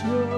show.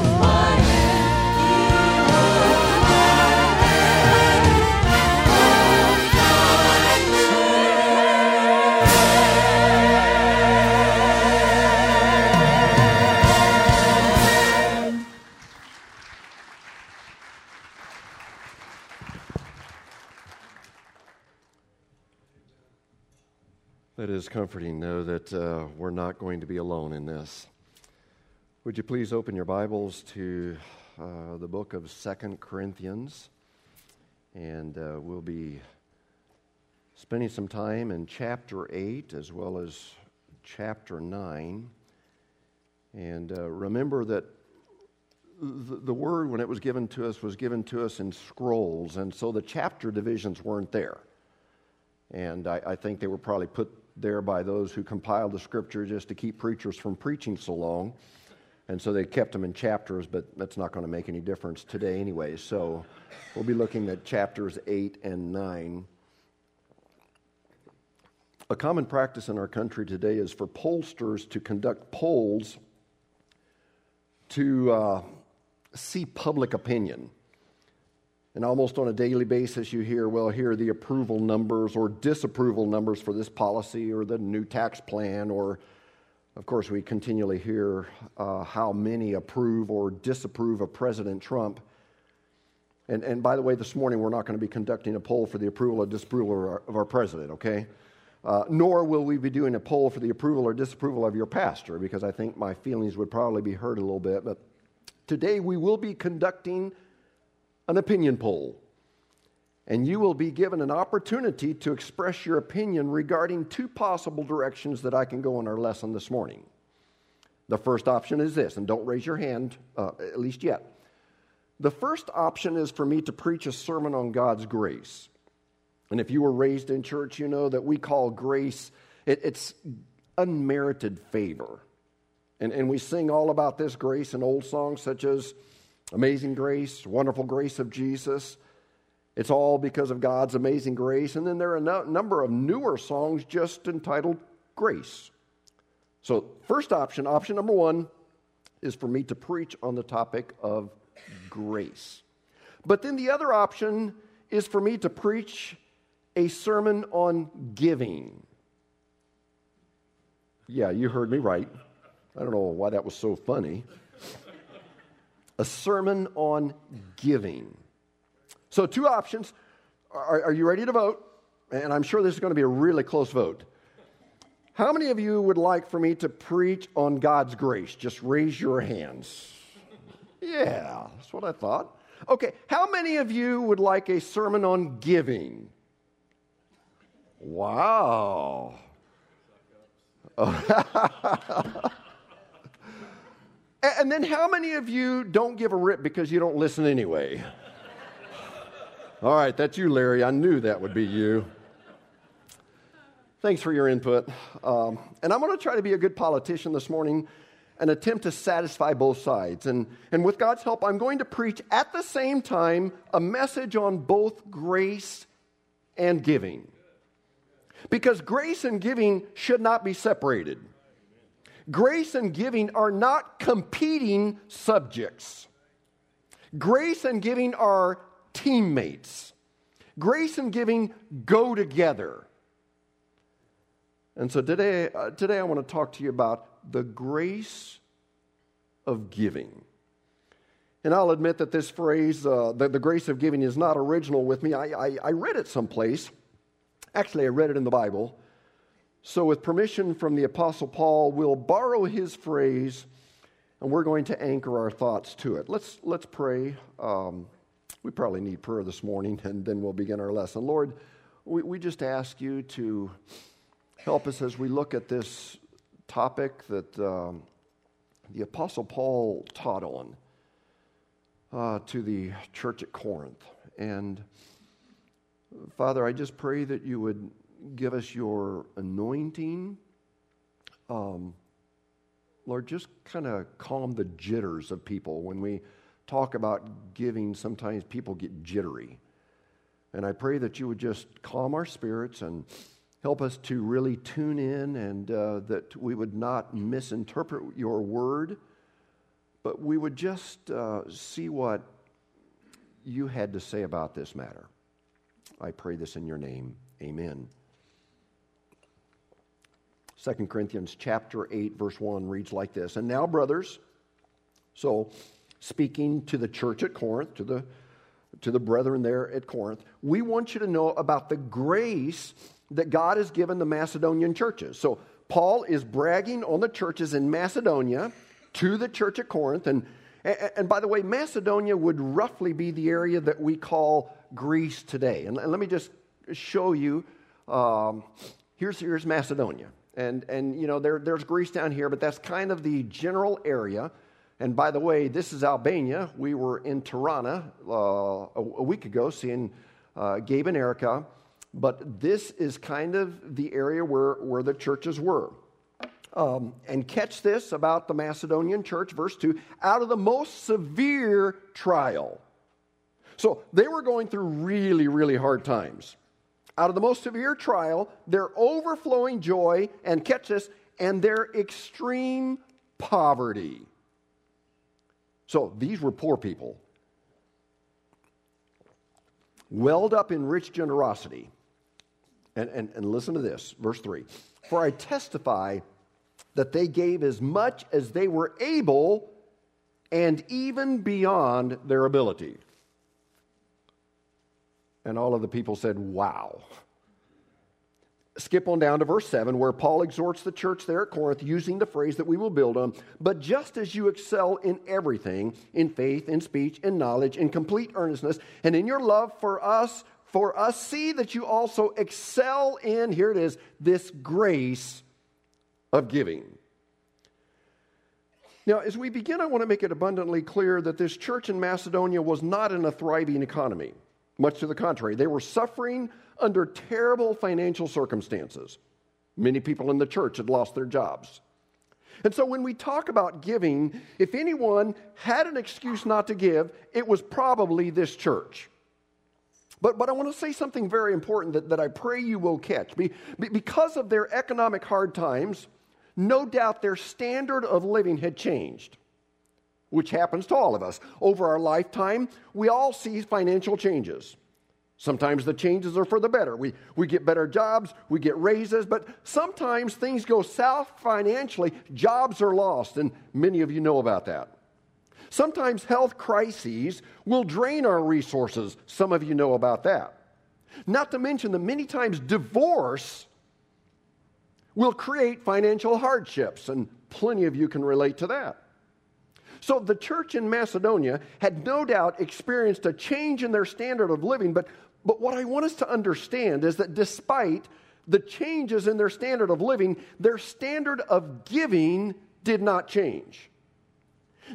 It is comforting, though, that uh, we're not going to be alone in this. Would you please open your Bibles to uh, the book of Second Corinthians? And uh, we'll be spending some time in chapter 8 as well as chapter 9. And uh, remember that the, the word, when it was given to us, was given to us in scrolls, and so the chapter divisions weren't there. And I, I think they were probably put there by those who compiled the scripture just to keep preachers from preaching so long. And so they kept them in chapters, but that's not going to make any difference today anyway. So we'll be looking at chapters 8 and 9. A common practice in our country today is for pollsters to conduct polls to uh, see public opinion. And almost on a daily basis, you hear, well, here are the approval numbers or disapproval numbers for this policy or the new tax plan. Or, of course, we continually hear uh, how many approve or disapprove of President Trump. And, and by the way, this morning, we're not going to be conducting a poll for the approval or disapproval of our, of our president, okay? Uh, nor will we be doing a poll for the approval or disapproval of your pastor, because I think my feelings would probably be hurt a little bit. But today, we will be conducting an opinion poll. And you will be given an opportunity to express your opinion regarding two possible directions that I can go in our lesson this morning. The first option is this, and don't raise your hand, uh, at least yet. The first option is for me to preach a sermon on God's grace. And if you were raised in church, you know that we call grace, it, it's unmerited favor. And, and we sing all about this grace in old songs such as Amazing Grace, Wonderful Grace of Jesus. It's all because of God's amazing grace. And then there are a no- number of newer songs just entitled Grace. So, first option, option number one, is for me to preach on the topic of grace. But then the other option is for me to preach a sermon on giving. Yeah, you heard me right. I don't know why that was so funny a sermon on giving. So, two options. Are, are, you ready to vote? And I'm sure this is going to be a really close vote. How many of you would like for me to preach on God's grace? Just raise your hands. Yeah, that's what I thought. Okay, how many of you would like a sermon on giving? Wow. Oh, And then how many of you don't give a rip because you don't listen anyway? All right, that's you, Larry. I knew that would be you. Thanks for your input. Um, and I'm going to try to be a good politician this morning and attempt to satisfy both sides. And, and with God's help, I'm going to preach at the same time a message on both grace and giving. Because grace and giving should not be separated. Grace and giving are not competing subjects. Grace and giving are teammates. Grace and giving go together. And so today, uh, today I want to talk to you about the grace of giving. And I'll admit that this phrase, uh, the, the, grace of giving, is not original with me. I, I, I read it someplace. Actually, I read it in the Bible. So, with permission from the Apostle Paul, we'll borrow his phrase and we're going to anchor our thoughts to it. Let's, let's pray. Um, we probably need prayer this morning, and then we'll begin our lesson. Lord, we, we just ask you to help us as we look at this topic that um, the Apostle Paul taught on. uh, to the church at Corinth. And Father, I just pray that you would give us your anointing. Um, Lord, just kind of calm the jitters of people. When we talk about giving, sometimes people get jittery. And I pray that you would just calm our spirits and help us to really tune in and uh, that we would not misinterpret your word, but we would just uh, see what you had to say about this matter. I pray this in your name. Amen. 2 Corinthians chapter 8 verse 1 reads like this. And now brothers, so speaking to the church at Corinth, to the to the brethren there at Corinth, we want you to know about the grace that God has given the Macedonian churches. So Paul is bragging on the churches in Macedonia to the church at Corinth and and by the way, Macedonia would roughly be the area that we call Greece today. And let me just show you. Um, here's, here's Macedonia. And, and you know, there, there's Greece down here, but that's kind of the general area. And by the way, this is Albania. We were in Tirana uh, a, a, week ago seeing uh, Gabe and Erica. But this is kind of the area where, where the churches were. Um, and catch this about the Macedonian church, verse 2 out of the most severe trial. So they were going through really, really hard times out of the most severe trial, their overflowing joy, and catch this, and their extreme poverty. So these were poor people, welled up in rich generosity. And, and, and listen to this, verse 3 For I testify that they gave as much as they were able and even beyond their ability. And all of the people said, Wow. Skip on down to verse 7, where Paul exhorts the church there at Corinth using the phrase that we will build on. But just as you excel in everything, in faith, in speech, in knowledge, in complete earnestness, and in your love for us, for us, see that you also excel in, here it is, this grace of giving. Now, as we begin, I want to make it abundantly clear that this church in Macedonia was not in a thriving economy. Much to the contrary, they were suffering under terrible financial circumstances. Many people in the church had lost their jobs. And so when we talk about giving, if anyone had an excuse not to give, it was probably this church. But, but I want to say something very important that, that I pray you will catch. Be, because of their economic hard times, no doubt their standard of living had changed which happens to all of us. Over our lifetime, we all see financial changes. Sometimes the changes are for the better. We, we get better jobs, we get raises, but sometimes things go south financially. Jobs are lost, and many of you know about that. Sometimes health crises will drain our resources. Some of you know about that. Not to mention that many times divorce will create financial hardships, and plenty of you can relate to that. So the church in Macedonia had no doubt experienced a change in their standard of living, but, but what I want us to understand is that despite the changes in their standard of living, their standard of giving did not change.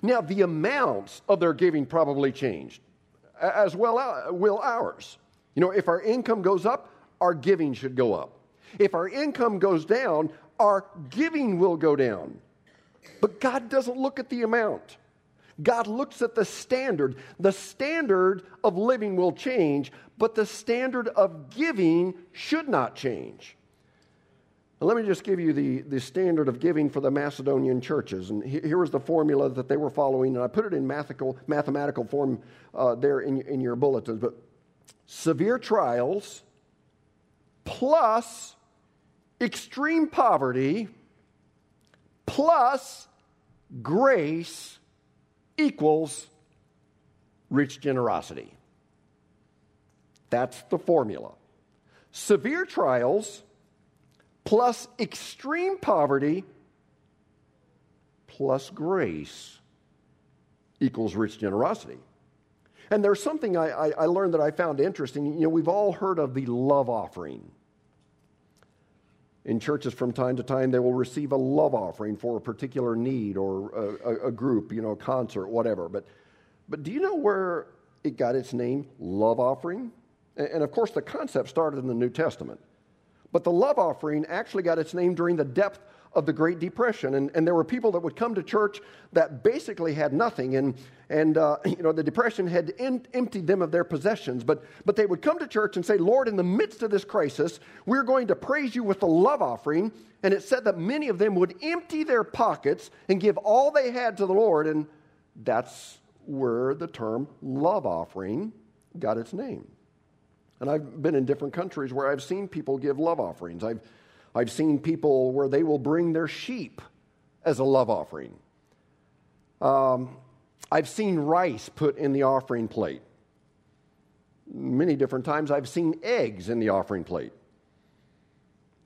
Now, the amounts of their giving probably changed, as well uh, will ours. You know, if our income goes up, our giving should go up. If our income goes down, our giving will go down. But God doesn't look at the amount. God looks at the standard. The standard of living will change, but the standard of giving should not change. Now, let me just give you the, the standard of giving for the Macedonian churches. And here was the formula that they were following, and I put it in mathematical, mathematical form uh, there in, in your bulletins. But severe trials plus extreme poverty plus grace equals rich generosity. That's the formula. Severe trials plus extreme poverty plus grace equals rich generosity. And there's something I, I, I, learned that I found interesting. You know, we've all heard of the love offering in churches from time to time they will receive a love offering for a particular need or a, a, group you know a concert whatever but But do you know where it got its name, love offering? And of course, the concept started in the New Testament. But the love offering actually got its name during the depth of the Great Depression. And, and there were people that would come to church that basically had nothing. And, and uh, you know, the Depression had em- emptied them of their possessions. But, but they would come to church and say, Lord, in the midst of this crisis, we're going to praise you with the love offering. And it said that many of them would empty their pockets and give all they had to the Lord. And that's where the term love offering got its name. And I've been in different countries where I've seen people give love offerings. I've, I've seen people where they will bring their sheep as a love offering. Um, I've seen rice put in the offering plate. Many different times I've seen eggs in the offering plate.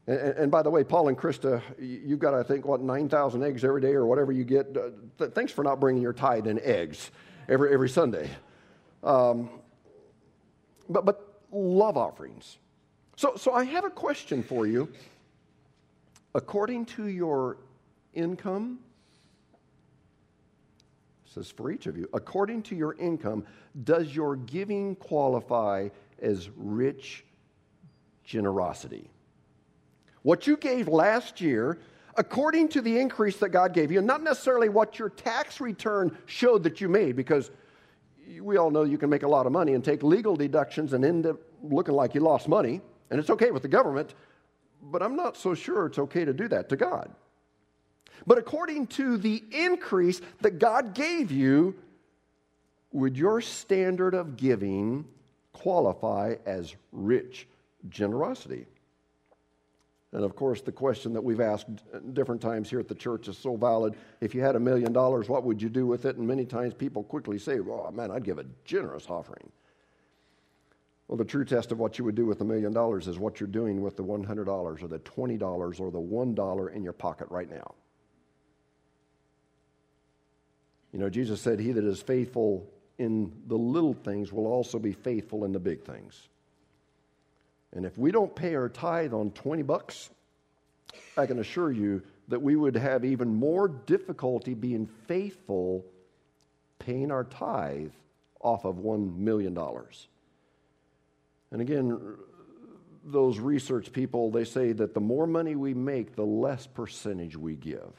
And, and by the way, Paul and Krista, you've got, I think, what, 9,000 eggs every day or whatever you get. Uh, th- thanks for not bringing your tithe in eggs every, every Sunday. Um, but, but love offerings. So, so I have a question for you. According to your income, says for each of you, according to your income, does your giving qualify as rich generosity? What you gave last year, according to the increase that God gave you, and not necessarily what your tax return showed that you made, because we all know you can make a lot of money and take legal deductions and end up looking like you lost money, and it's okay with the government, but I'm not so sure it's okay to do that to God. But according to the increase that God gave you, would your standard of giving qualify as rich generosity? And of course, the question that we've asked different times here at the church is so valid. If you had a million dollars, what would you do with it? And many times people quickly say, oh man, I'd give a generous offering. Well, the true test of what you would do with a million dollars is what you're doing with the $100 or the $20 or the $1 in your pocket right now. You know, Jesus said, He that is faithful in the little things will also be faithful in the big things. And if we don't pay our tithe on 20 bucks, I can assure you that we would have even more difficulty being faithful paying our tithe off of $1 million. And again, those research people, they say that the more money we make, the less percentage we give.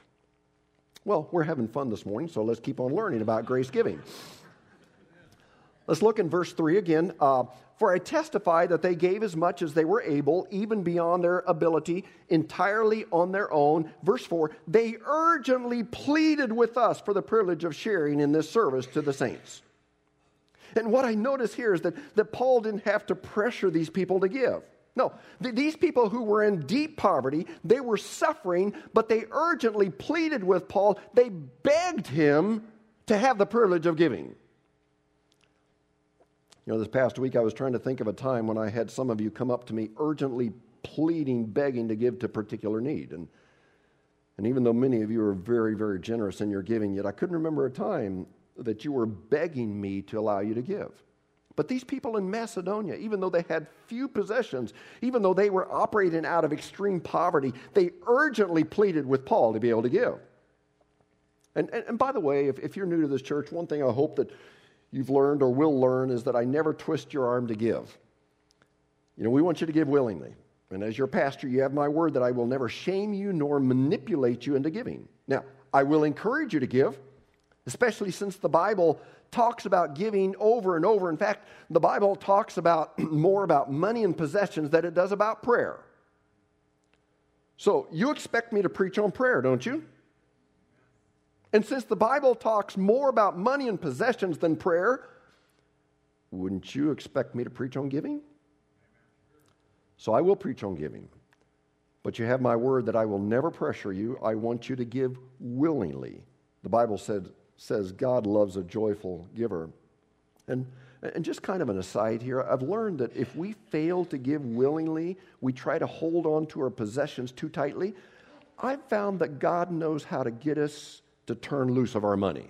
Well, we're having fun this morning, so let's keep on learning about grace giving. Let's look in verse 3 again. Uh, For I testify that they gave as much as they were able, even beyond their ability, entirely on their own. Verse 4 They urgently pleaded with us for the privilege of sharing in this service to the saints. And what I notice here is that, that Paul didn't have to pressure these people to give. No, th- these people who were in deep poverty, they were suffering, but they urgently pleaded with Paul. They begged him to have the privilege of giving. You know, this past week I was trying to think of a time when I had some of you come up to me urgently pleading, begging to give to particular need. And, and even though many of you are very, very generous in your giving, yet I couldn't remember a time that you were begging me to allow you to give. But these people in Macedonia, even though they had few possessions, even though they were operating out of extreme poverty, they urgently pleaded with Paul to be able to give. And, and, and, by the way, if, if you're new to this church, one thing I hope that you've learned or will learn is that I never twist your arm to give. You know, we want you to give willingly. And as your pastor, you have my word that I will never shame you nor manipulate you into giving. Now, I will encourage you to give, especially since the Bible talks about giving over and over. In fact, the Bible talks about more about money and possessions than it does about prayer. So, you expect me to preach on prayer, don't you? And since the Bible talks more about money and possessions than prayer, wouldn't you expect me to preach on giving? So I will preach on giving. But you have my word that I will never pressure you. I want you to give willingly. The Bible said, says God loves a joyful giver. And, and just kind of an aside here, I've learned that if we fail to give willingly, we try to hold on to our possessions too tightly. I've found that God knows how to get us to turn loose of our money.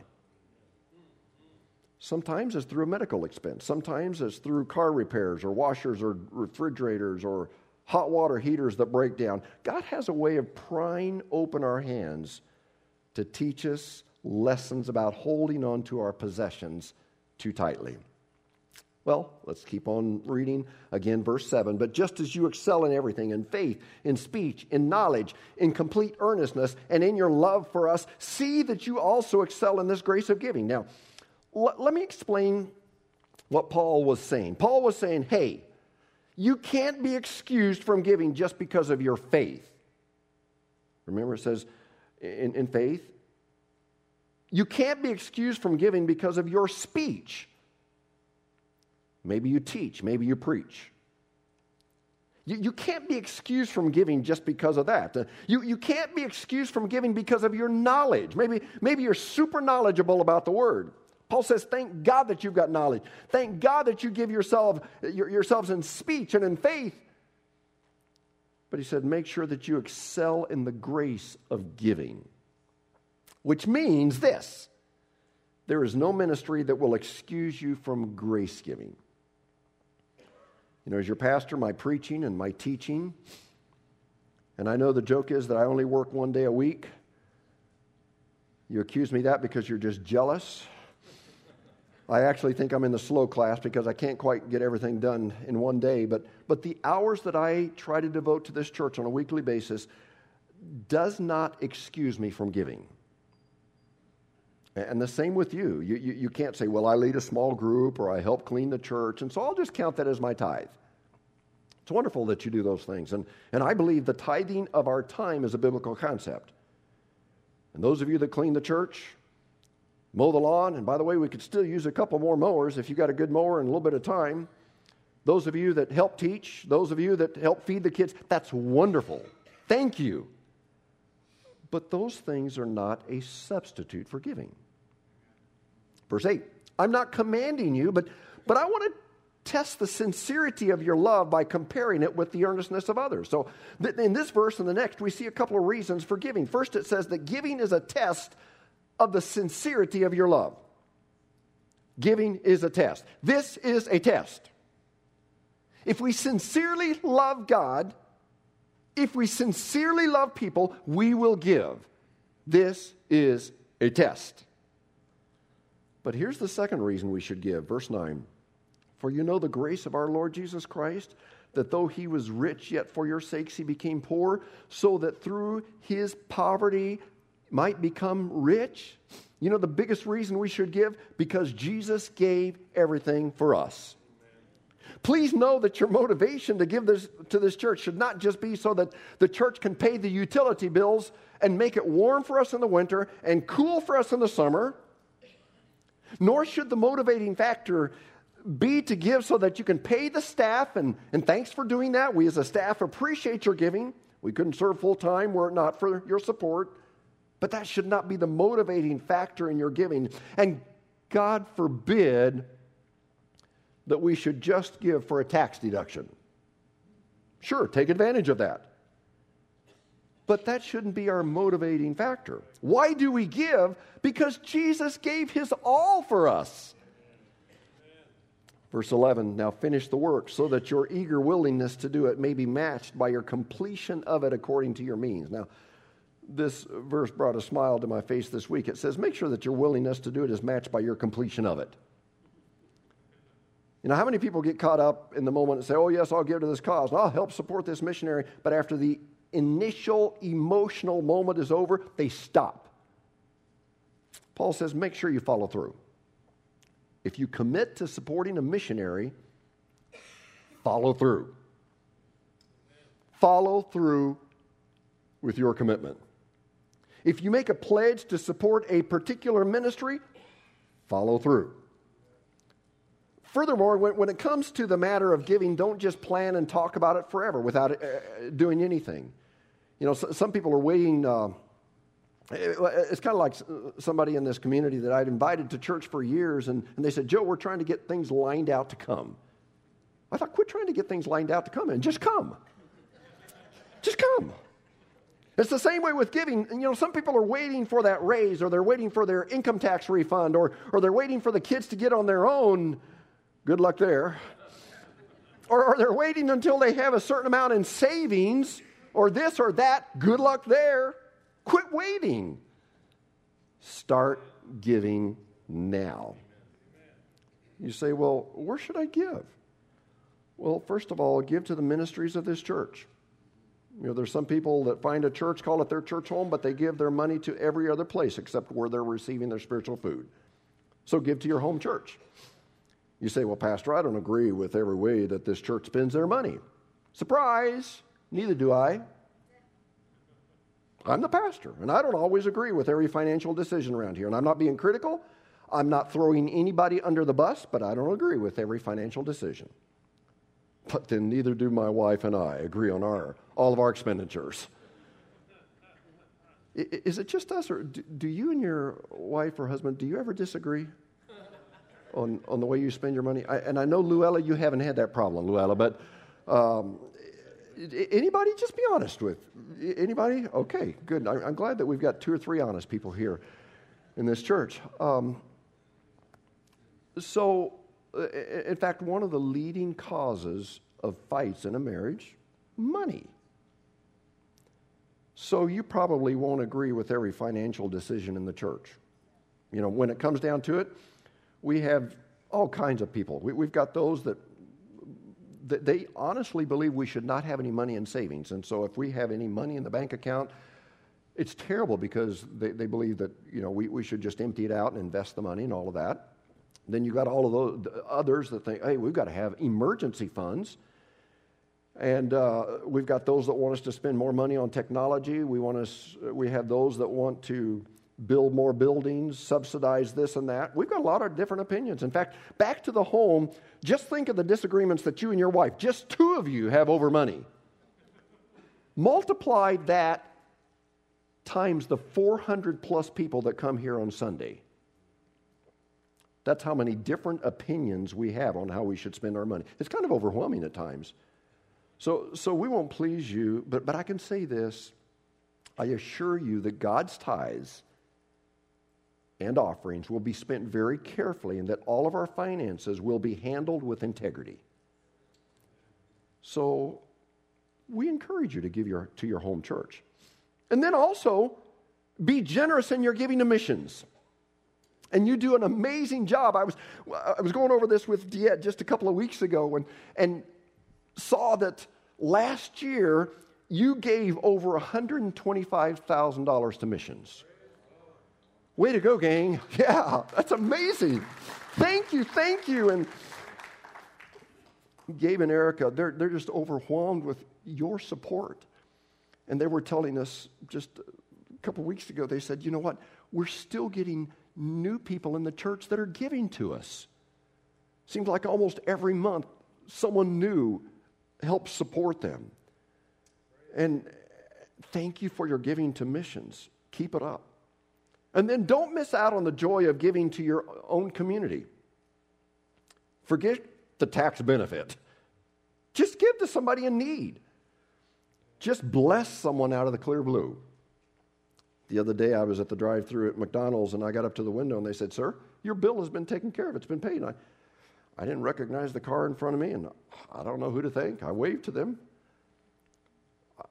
Sometimes it's through a medical expense. Sometimes it's through car repairs or washers or refrigerators or hot water heaters that break down. God has a way of prying open our hands to teach us lessons about holding on to our possessions too tightly. Well, let's keep on reading again, verse 7. But just as you excel in everything, in faith, in speech, in knowledge, in complete earnestness, and in your love for us, see that you also excel in this grace of giving. Now, l- let me explain what Paul was saying. Paul was saying, hey, you can't be excused from giving just because of your faith. Remember, it says in, in faith, you can't be excused from giving because of your speech. Maybe you teach, maybe you preach. You, you can't be excused from giving just because of that. Uh, you, you can't be excused from giving because of your knowledge. Maybe, maybe you're super knowledgeable about the word. Paul says, Thank God that you've got knowledge. Thank God that you give yourself, your, yourselves in speech and in faith. But he said, Make sure that you excel in the grace of giving, which means this there is no ministry that will excuse you from grace giving. You know, as your pastor, my preaching and my teaching, and I know the joke is that I only work one day a week. You accuse me that because you're just jealous. I actually think I'm in the slow class because I can't quite get everything done in one day. But, but the hours that I try to devote to this church on a weekly basis does not excuse me from giving. And the same with you. You, you. you can't say, well, I lead a small group or I help clean the church, and so I'll just count that as my tithe. It's wonderful that you do those things. And, and I believe the tithing of our time is a biblical concept. And those of you that clean the church, mow the lawn, and by the way, we could still use a couple more mowers if you got a good mower and a little bit of time. Those of you that help teach, those of you that help feed the kids, that's wonderful. Thank you. But those things are not a substitute for giving. Verse 8 I'm not commanding you, but, but I want to test the sincerity of your love by comparing it with the earnestness of others. So, th- in this verse and the next, we see a couple of reasons for giving. First, it says that giving is a test of the sincerity of your love. Giving is a test. This is a test. If we sincerely love God, if we sincerely love people, we will give. This is a test. But here's the second reason we should give. Verse 9 For you know the grace of our Lord Jesus Christ, that though he was rich, yet for your sakes he became poor, so that through his poverty might become rich. You know the biggest reason we should give? Because Jesus gave everything for us. Please know that your motivation to give this to this church should not just be so that the church can pay the utility bills and make it warm for us in the winter and cool for us in the summer. Nor should the motivating factor be to give so that you can pay the staff, and, and thanks for doing that. We as a staff appreciate your giving. We couldn't serve full time were it not for your support. But that should not be the motivating factor in your giving. And God forbid that we should just give for a tax deduction. Sure, take advantage of that. But that shouldn't be our motivating factor. Why do we give? Because Jesus gave his all for us. Verse 11 Now finish the work so that your eager willingness to do it may be matched by your completion of it according to your means. Now, this verse brought a smile to my face this week. It says, Make sure that your willingness to do it is matched by your completion of it. You know, how many people get caught up in the moment and say, Oh, yes, I'll give to this cause, I'll help support this missionary, but after the initial emotional moment is over, they stop. Paul says, Make sure you follow through. If you commit to supporting a missionary, follow through. Follow through with your commitment. If you make a pledge to support a particular ministry, follow through. Furthermore, when, when it comes to the matter of giving, don't just plan and talk about it forever without uh, doing anything. You know, so, some people are waiting. Uh, it, it's kind of like somebody in this community that I'd invited to church for years, and, and they said, Joe, we're trying to get things lined out to come. I thought, quit trying to get things lined out to come and just come. Just come. It's the same way with giving. You know, some people are waiting for that raise, or they're waiting for their income tax refund, or, or they're waiting for the kids to get on their own. Good luck there. Or, or they're waiting until they have a certain amount in savings, or this or that. Good luck there. Quit waiting. Start giving now. You say, well, where should I give? Well, first of all, give to the ministries of this church. You know, there's some people that find a church, call it their church home, but they give their money to every other place except where they're receiving their spiritual food. So give to your home church. You say, well, Pastor, I don't agree with every way that this church spends their money. Surprise! Neither do I. I'm the pastor, and I don't always agree with every financial decision around here. And I'm not being critical. I'm not throwing anybody under the bus, but I don't agree with every financial decision. But then neither do my wife and I agree on our, all of our expenditures. Is it just us, or do you and your wife or husband, do you ever disagree on, on the way you spend your money? I, and I know, Luella, you haven't had that problem, Luella, but um, anybody, just be honest with. Anybody? Okay, good. I'm glad that we've got two or three honest people here in this church. Um, so, uh, in fact, one of the leading causes of fights in a marriage, money. So, you probably won't agree with every financial decision in the church. You know, when it comes down to it, we have all kinds of people. We, we've got those that they honestly believe we should not have any money in savings. And so, if we have any money in the bank account, it's terrible because they, they believe that you know we, we should just empty it out and invest the money and all of that. Then you've got all of those the others that think, hey, we've got to have emergency funds. And uh, we've got those that want us to spend more money on technology. We, want us, we have those that want to build more buildings, subsidize this and that. We've got a lot of different opinions. In fact, back to the home, just think of the disagreements that you and your wife, just two of you, have over money. Multiply that times the 400 plus people that come here on Sunday. That's how many different opinions we have on how we should spend our money. It's kind of overwhelming at times. So, so we won't please you, but, but I can say this I assure you that God's tithes and offerings will be spent very carefully and that all of our finances will be handled with integrity. So we encourage you to give your, to your home church. And then also be generous in your giving to missions. And you do an amazing job. I was, I was going over this with Diet just a couple of weeks ago and, and saw that last year you gave over $125,000 to missions. Way to go, gang. Yeah, that's amazing. Thank you, thank you. And Gabe and Erica, they're, they're just overwhelmed with your support. And they were telling us just a couple weeks ago, they said, you know what? We're still getting new people in the church that are giving to us. Seems like almost every month someone new helps support them. And thank you for your giving to missions. Keep it up. And then don't miss out on the joy of giving to your own community. Forget the tax benefit. Just give to somebody in need. Just bless someone out of the clear blue. The other day, I was at the drive through at McDonald's and I got up to the window and they said, Sir, your bill has been taken care of. It's been paid. And I, I didn't recognize the car in front of me and I don't know who to thank. I waved to them.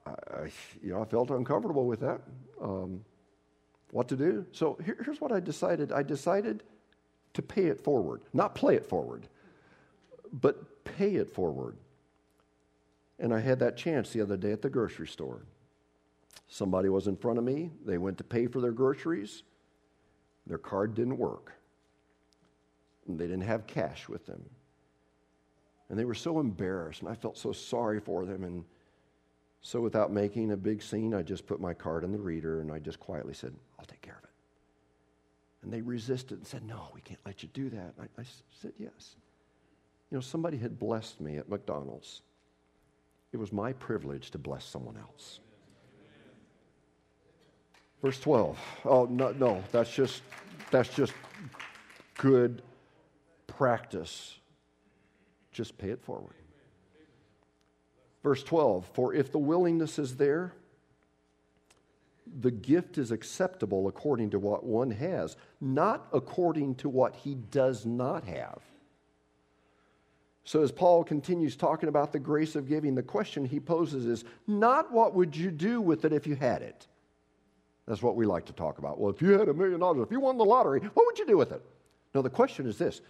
I, I you know, I felt uncomfortable with that. Um, what to do? So here, here's what I decided I decided to pay it forward, not play it forward, but pay it forward. And I had that chance the other day at the grocery store. Somebody was in front of me. They went to pay for their groceries. Their card didn't work. And they didn't have cash with them. And they were so embarrassed, and I felt so sorry for them. And so, without making a big scene, I just put my card in the reader and I just quietly said, I'll take care of it. And they resisted and said, No, we can't let you do that. I, I said, Yes. You know, somebody had blessed me at McDonald's. It was my privilege to bless someone else. Verse 12. Oh, no, no, that's just, that's just good practice. Just pay it forward. Verse 12. For if the willingness is there, the gift is acceptable according to what one has, not according to what he does not have. So, as Paul continues talking about the grace of giving, the question he poses is not what would you do with it if you had it? That's what we like to talk about. Well, if you had a million dollars, if you won the lottery, what would you do with it? No, the question is this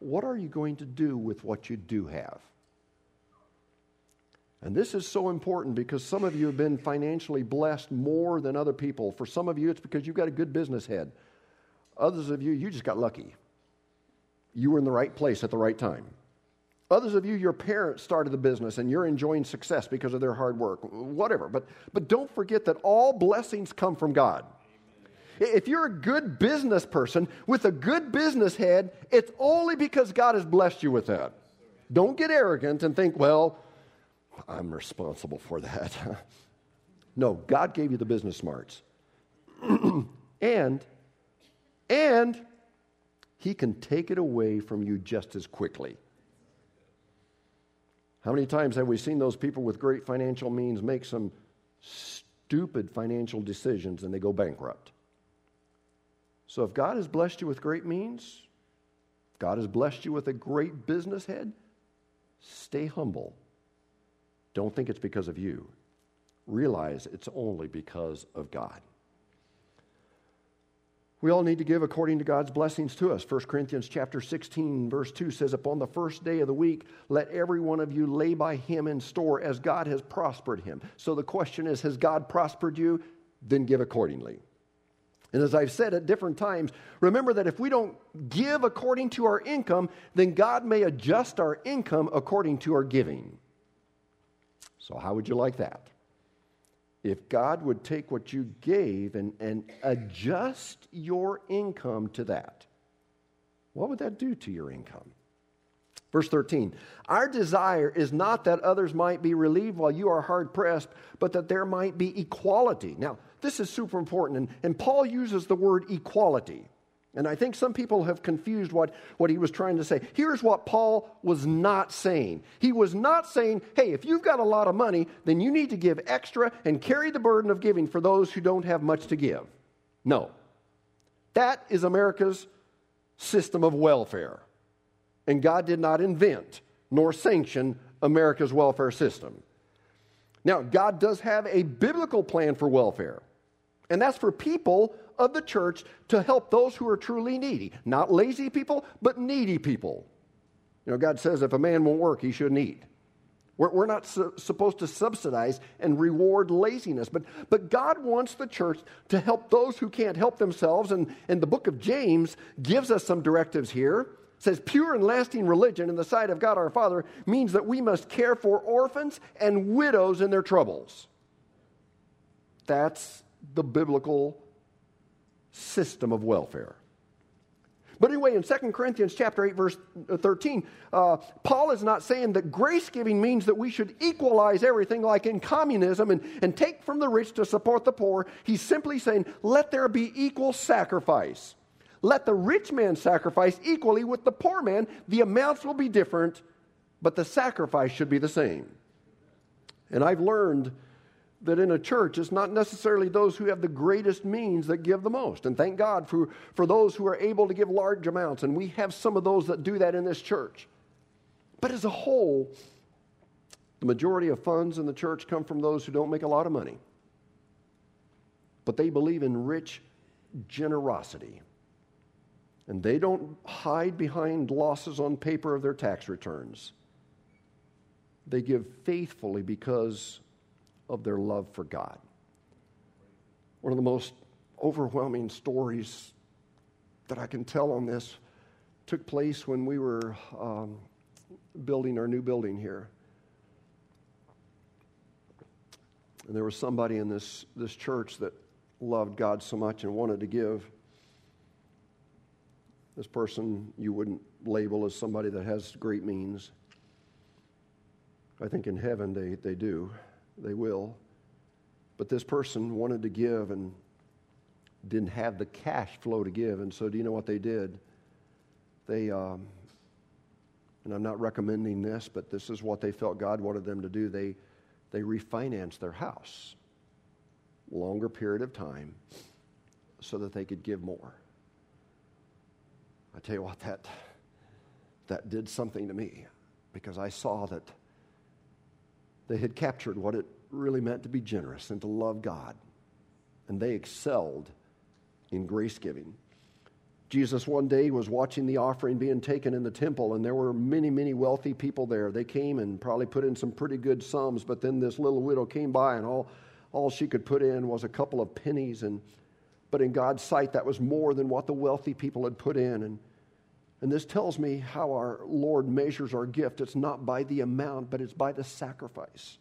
what are you going to do with what you do have? And this is so important because some of you have been financially blessed more than other people. For some of you, it's because you've got a good business head. Others of you, you just got lucky. You were in the right place at the right time. Others of you, your parents started the business and you're enjoying success because of their hard work, whatever. But, but don't forget that all blessings come from God. If you're a good business person with a good business head, it's only because God has blessed you with that. Don't get arrogant and think, well, I'm responsible for that. no, God gave you the business smarts. and and he can take it away from you just as quickly. How many times have we seen those people with great financial means make some stupid financial decisions and they go bankrupt? So if God has blessed you with great means, God has blessed you with a great business head, stay humble. Don't think it's because of you. Realize it's only because of God. We all need to give according to God's blessings to us. 1 Corinthians chapter 16 verse 2 says upon the first day of the week let every one of you lay by him in store as God has prospered him. So the question is has God prospered you? Then give accordingly. And as I've said at different times, remember that if we don't give according to our income, then God may adjust our income according to our giving. So, how would you like that? if God would take what you gave and, and adjust your income to that, what would that do to your income? Verse 13, our desire is not that others might be relieved while you are hard pressed, but that there might be equality. Now, this is super important, and, and Paul uses the word equality. And I think some people have confused what, what he was trying to say. Here's what Paul was not saying. He was not saying, hey, if you've got a lot of money, then you need to give extra and carry the burden of giving for those who don't have much to give. No. That is America's system of welfare. And God did not invent nor sanction America's welfare system. Now, God does have a biblical plan for welfare, and that's for people of the church to help those who are truly needy. Not lazy people, but needy people. You know, God says if a man won't work, he shouldn't eat. We're, we're not su- supposed to subsidize and reward laziness, but, but God wants the church to help those who can't help themselves. And, and the book of James gives us some directives here. It says, pure and lasting religion in the sight of God our Father means that we must care for orphans and widows in their troubles. That's the biblical system of welfare. But anyway, in 2 Corinthians chapter 8, verse 13, uh, Paul is not saying that grace giving means that we should equalize everything like in communism and, and take from the rich to support the poor. He's simply saying, let there be equal sacrifice. Let the rich man sacrifice equally with the poor man. The amounts will be different, but the sacrifice should be the same. And I've learned that in a church, it's not necessarily those who have the greatest means that give the most. And thank God for, for those who are able to give large amounts. And we have some of those that do that in this church. But as a whole, the majority of funds in the church come from those who don't make a lot of money. But they believe in rich generosity. And they don't hide behind losses on paper of their tax returns. They give faithfully because of their love for God. One of the most overwhelming stories that I can tell on this took place when we were um, building our new building here. And there was somebody in this, this church that loved God so much and wanted to give. This person you wouldn't label as somebody that has great means. I think in heaven they, they do they will. But this person wanted to give and didn't have the cash flow to give. And so, do you know what they did? They, um, and I'm not recommending this, but this is what they felt God wanted them to do. They, they refinanced their house, longer period of time, so that they could give more. I tell you what, that, that did something to me because I saw that they had captured what it really meant to be generous and to love God. And they excelled in grace giving. Jesus one day was watching the offering being taken in the temple, and there were many, many wealthy people there. They came and probably put in some pretty good sums, but then this little widow came by, and all, all she could put in was a couple of pennies. And, but in God's sight, that was more than what the wealthy people had put in. And, and this tells me how our Lord measures our gift. It's not by the amount, but it's by the sacrifice.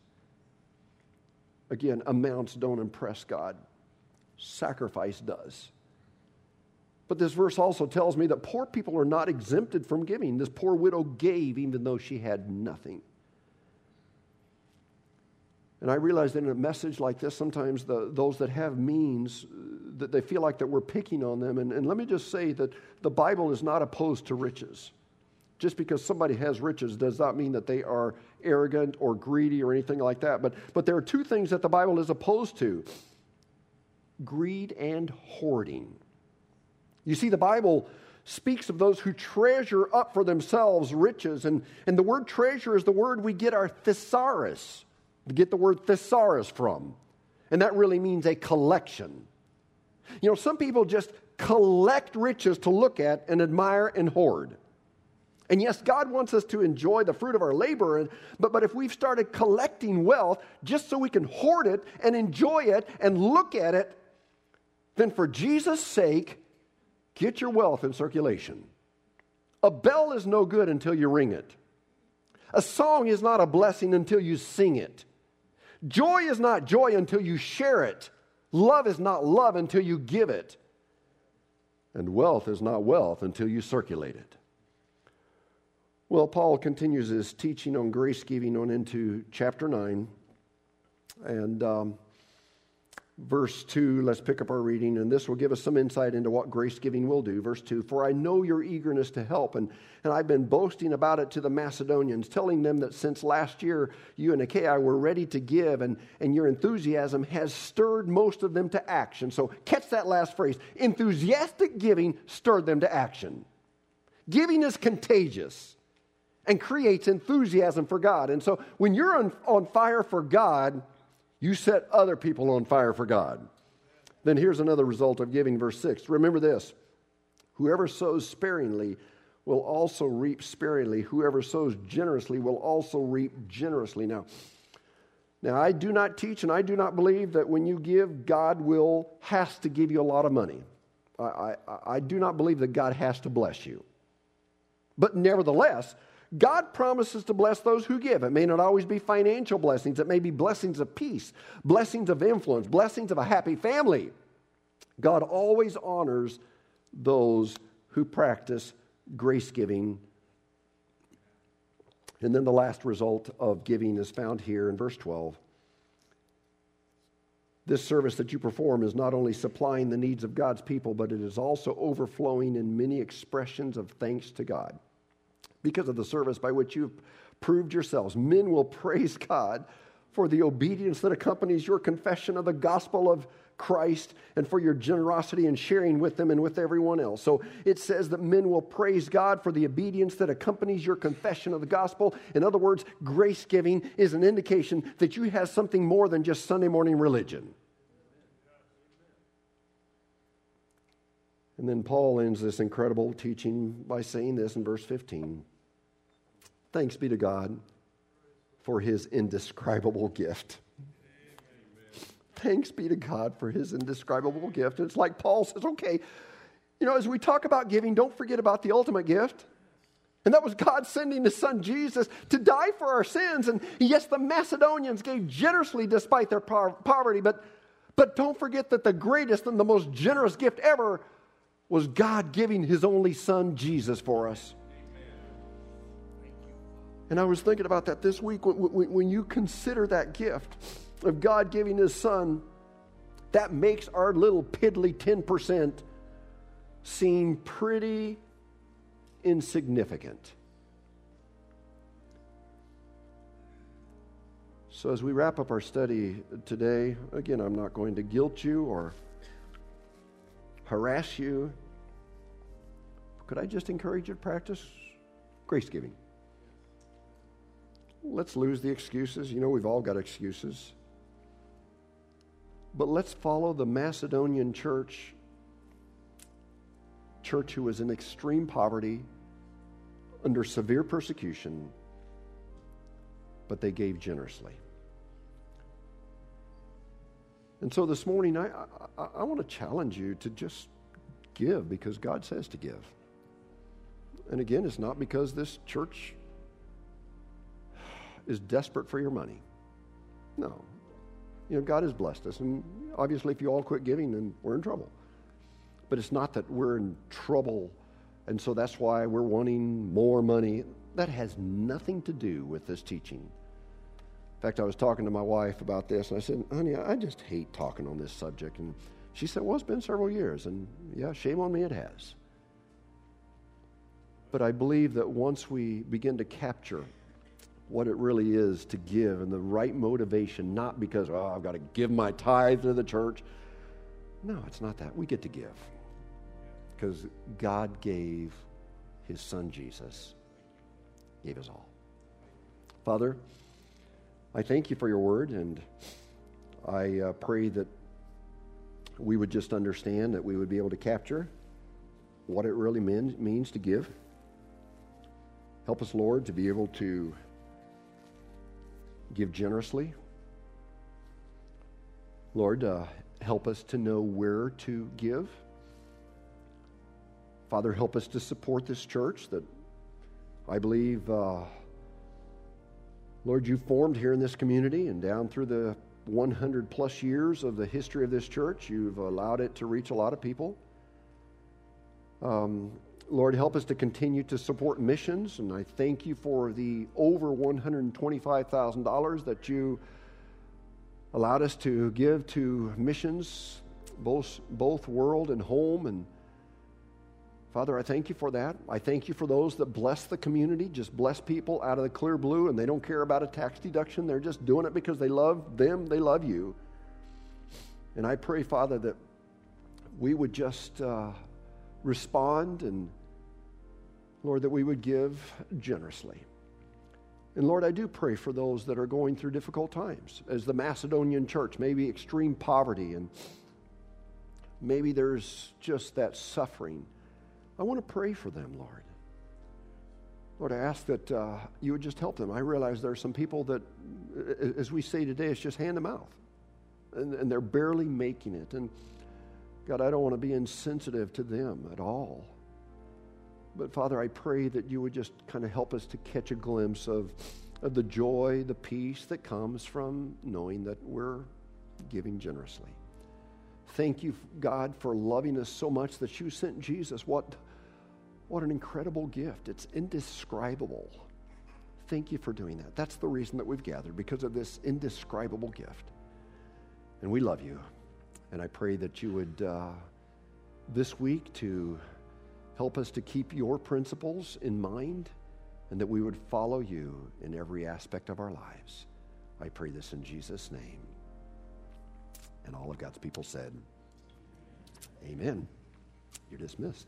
Again, amounts don't impress God, sacrifice does. But this verse also tells me that poor people are not exempted from giving. This poor widow gave even though she had nothing. And I realize that in a message like this, sometimes the, those that have means, uh, that they feel like that we're picking on them. And, and let me just say that the Bible is not opposed to riches. Just because somebody has riches does not mean that they are arrogant or greedy or anything like that. But, but there are two things that the Bible is opposed to greed and hoarding. You see, the Bible speaks of those who treasure up for themselves riches. And, and the word treasure is the word we get our thesaurus, get the word thesaurus from. And that really means a collection. You know, some people just collect riches to look at and admire and hoard. And yes, God wants us to enjoy the fruit of our labor, but, but if we've started collecting wealth just so we can hoard it and enjoy it and look at it, then for Jesus' sake, Get your wealth in circulation. A bell is no good until you ring it. A song is not a blessing until you sing it. Joy is not joy until you share it. Love is not love until you give it. And wealth is not wealth until you circulate it. Well, Paul continues his teaching on grace giving on into chapter 9. And um, verse 2, let's pick up our reading, and this will give us some insight into what grace giving will do. Verse 2 For I know your eagerness to help, and, and I've been boasting about it to the Macedonians, telling them that since last year you and Achaia were ready to give, and, and your enthusiasm has stirred most of them to action. So catch that last phrase enthusiastic giving stirred them to action. Giving is contagious and creates enthusiasm for God. And so when you're on, on fire for God, you set other people on fire for God. Then here's another result of giving, verse 6. Remember this whoever sows sparingly will also reap sparingly. Whoever sows generously will also reap generously. Now, now I do not teach and I do not believe that when you give, God will has to give you a lot of money. I, I, I do not believe that God has to bless you. But nevertheless, God promises to bless those who give. It may not always be financial blessings, it may be blessings of peace, blessings of influence, blessings of a happy family. God always honors those who practice grace giving. And then the last result of giving is found here in verse 12. This service that you perform is not only supplying the needs of God's people, but it is also overflowing in many expressions of thanks to God because of the service by which you've proved yourselves. Men will praise God for the obedience that accompanies your confession of the gospel of Christ and for your generosity in sharing with them and with everyone else. So it says that men will praise God for the obedience that accompanies your confession of the gospel. In other words, grace giving is an indication that you have something more than just Sunday morning religion. And then Paul ends this incredible teaching by saying this in verse 15 Thanks be to God for his indescribable gift. Thanks be to God for his indescribable gift. And it's like Paul says, okay, you know, as we talk about giving, don't forget about the ultimate gift. And that was God sending his son Jesus to die for our sins. And yes, the Macedonians gave generously despite their poverty, but, but don't forget that the greatest and the most generous gift ever was God giving his only son Jesus for us. And I was thinking about that this week. When, when, you consider that gift of God giving His Son, that makes our little piddly 10% seem pretty insignificant. So, as we wrap up our study today, again, I'm not going to guilt you or harass you. Could I just encourage you to practice grace giving? Let's lose the excuses. You know, we've all got excuses. But let's follow the Macedonian church church who was in extreme poverty, under severe persecution, but they gave generously. And so this morning, I, I, I want to challenge you to just give because God says to give. And again, it's not because this church is desperate for your money. No. You know, God has blessed us. And obviously, if you all quit giving, then we're in trouble. But it's not that we're in trouble, and so that's why we're wanting more money. That has nothing to do with this teaching. In fact, I was talking to my wife about this, and I said, honey, I just hate talking on this subject. And she said, well, it's been several years. And yeah, shame on me, it has. But I believe that once we begin to capture what it really is to give and the right motivation, not because, oh, I've got to give my tithe to the church. No, it's not that. We get to give because God gave his son Jesus, gave us all. Father, I thank you for your word, and I uh, pray that we would just understand, that we would be able to capture what it really mean, means to give. Help us, Lord, to be able to give generously. Lord, uh, help us to know where to give. Father, help us to support this church that I believe, uh, Lord, you formed here in this community and down through the 100 plus years of the history of this church. You've allowed it to reach a lot of people. Um, Lord, help us to continue to support missions. And I thank you for the over $125,000 that you allowed us to give to missions, both, both world and home. And Father, I thank you for that. I thank you for those that bless the community, just bless people out of the clear blue, and they don't care about a tax deduction. They're just doing it because they love them, they love you. And I pray, Father, that we would just uh, respond and Lord, that we would give generously. And Lord, I do pray for those that are going through difficult times, as the Macedonian church, maybe extreme poverty, and maybe there's just that suffering. I want to pray for them, Lord. Lord, I ask that uh, you would just help them. I realize there are some people that, as we say today, it's just hand to mouth, and, and they're barely making it. And God, I don't want to be insensitive to them at all. But Father, I pray that you would just kind of help us to catch a glimpse of, of the joy, the peace that comes from knowing that we're giving generously. Thank you, God, for loving us so much that you sent Jesus. What, what an incredible gift. It's indescribable. Thank you for doing that. That's the reason that we've gathered, because of this indescribable gift. And we love you. And I pray that you would, uh, this week, to Help us to keep your principles in mind and that we would follow you in every aspect of our lives. I pray this in Jesus' name. And all of God's people said, Amen. You're dismissed.